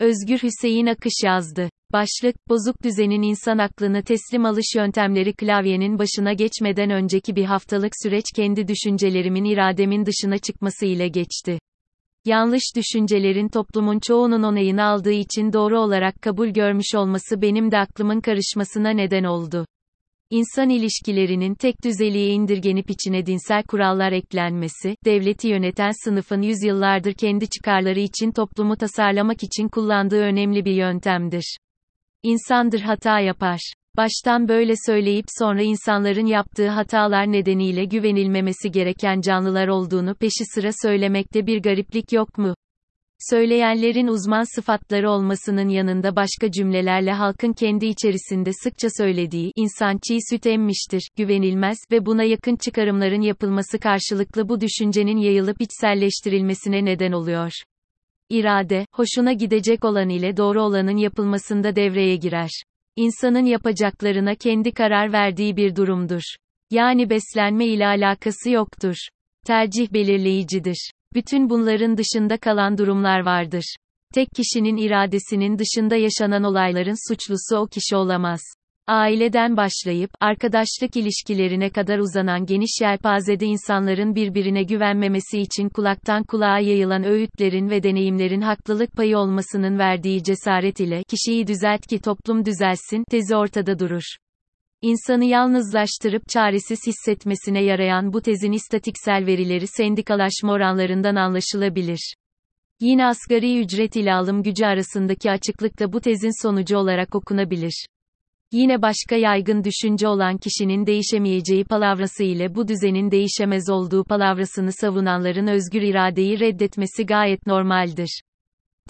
Özgür Hüseyin Akış yazdı. Başlık, bozuk düzenin insan aklını teslim alış yöntemleri klavyenin başına geçmeden önceki bir haftalık süreç kendi düşüncelerimin irademin dışına çıkması ile geçti. Yanlış düşüncelerin toplumun çoğunun onayını aldığı için doğru olarak kabul görmüş olması benim de aklımın karışmasına neden oldu. İnsan ilişkilerinin tek düzeliğe indirgenip içine dinsel kurallar eklenmesi, devleti yöneten sınıfın yüzyıllardır kendi çıkarları için toplumu tasarlamak için kullandığı önemli bir yöntemdir. İnsandır hata yapar. Baştan böyle söyleyip sonra insanların yaptığı hatalar nedeniyle güvenilmemesi gereken canlılar olduğunu peşi sıra söylemekte bir gariplik yok mu? Söyleyenlerin uzman sıfatları olmasının yanında başka cümlelerle halkın kendi içerisinde sıkça söylediği, insan çiğ süt emmiştir, güvenilmez ve buna yakın çıkarımların yapılması karşılıklı bu düşüncenin yayılıp içselleştirilmesine neden oluyor. İrade, hoşuna gidecek olan ile doğru olanın yapılmasında devreye girer. İnsanın yapacaklarına kendi karar verdiği bir durumdur. Yani beslenme ile alakası yoktur. Tercih belirleyicidir. Bütün bunların dışında kalan durumlar vardır. Tek kişinin iradesinin dışında yaşanan olayların suçlusu o kişi olamaz. Aileden başlayıp, arkadaşlık ilişkilerine kadar uzanan geniş yelpazede insanların birbirine güvenmemesi için kulaktan kulağa yayılan öğütlerin ve deneyimlerin haklılık payı olmasının verdiği cesaret ile, kişiyi düzelt ki toplum düzelsin, tezi ortada durur. İnsanı yalnızlaştırıp çaresiz hissetmesine yarayan bu tezin istatiksel verileri sendikalaşma oranlarından anlaşılabilir. Yine asgari ücret ile alım gücü arasındaki açıklık da bu tezin sonucu olarak okunabilir. Yine başka yaygın düşünce olan kişinin değişemeyeceği palavrası ile bu düzenin değişemez olduğu palavrasını savunanların özgür iradeyi reddetmesi gayet normaldir.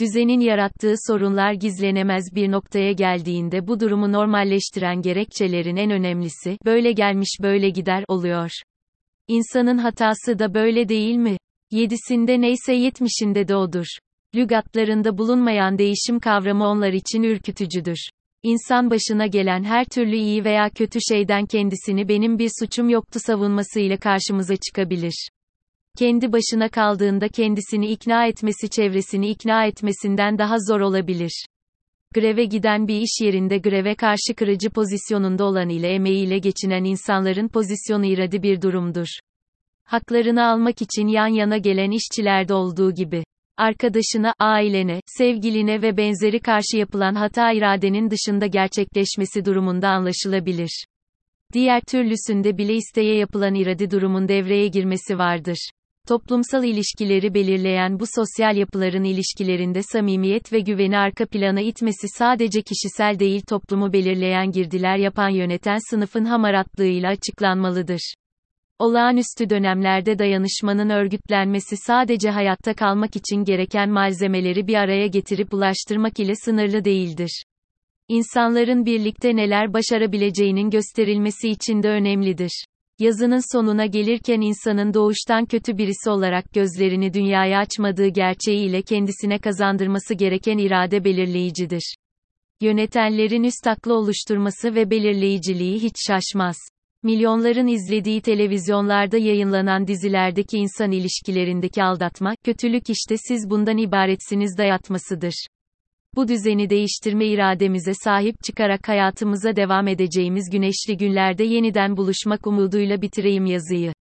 Düzenin yarattığı sorunlar gizlenemez bir noktaya geldiğinde bu durumu normalleştiren gerekçelerin en önemlisi, böyle gelmiş böyle gider, oluyor. İnsanın hatası da böyle değil mi? Yedisinde neyse yetmişinde de odur. Lügatlarında bulunmayan değişim kavramı onlar için ürkütücüdür. İnsan başına gelen her türlü iyi veya kötü şeyden kendisini benim bir suçum yoktu savunmasıyla karşımıza çıkabilir. Kendi başına kaldığında kendisini ikna etmesi çevresini ikna etmesinden daha zor olabilir. Greve giden bir iş yerinde greve karşı kırıcı pozisyonunda olan ile emeğiyle geçinen insanların pozisyonu iradi bir durumdur. Haklarını almak için yan yana gelen işçilerde olduğu gibi arkadaşına, ailene, sevgiline ve benzeri karşı yapılan hata iradenin dışında gerçekleşmesi durumunda anlaşılabilir. Diğer türlüsünde bile isteye yapılan iradi durumun devreye girmesi vardır. Toplumsal ilişkileri belirleyen bu sosyal yapıların ilişkilerinde samimiyet ve güveni arka plana itmesi sadece kişisel değil toplumu belirleyen girdiler yapan yöneten sınıfın hamaratlığıyla açıklanmalıdır. Olağanüstü dönemlerde dayanışmanın örgütlenmesi sadece hayatta kalmak için gereken malzemeleri bir araya getirip ulaştırmak ile sınırlı değildir. İnsanların birlikte neler başarabileceğinin gösterilmesi için de önemlidir. Yazının sonuna gelirken insanın doğuştan kötü birisi olarak gözlerini dünyaya açmadığı gerçeğiyle kendisine kazandırması gereken irade belirleyicidir. Yönetenlerin üst aklı oluşturması ve belirleyiciliği hiç şaşmaz. Milyonların izlediği televizyonlarda yayınlanan dizilerdeki insan ilişkilerindeki aldatma, kötülük işte siz bundan ibaretsiniz dayatmasıdır. Bu düzeni değiştirme irademize sahip çıkarak hayatımıza devam edeceğimiz güneşli günlerde yeniden buluşmak umuduyla bitireyim yazıyı.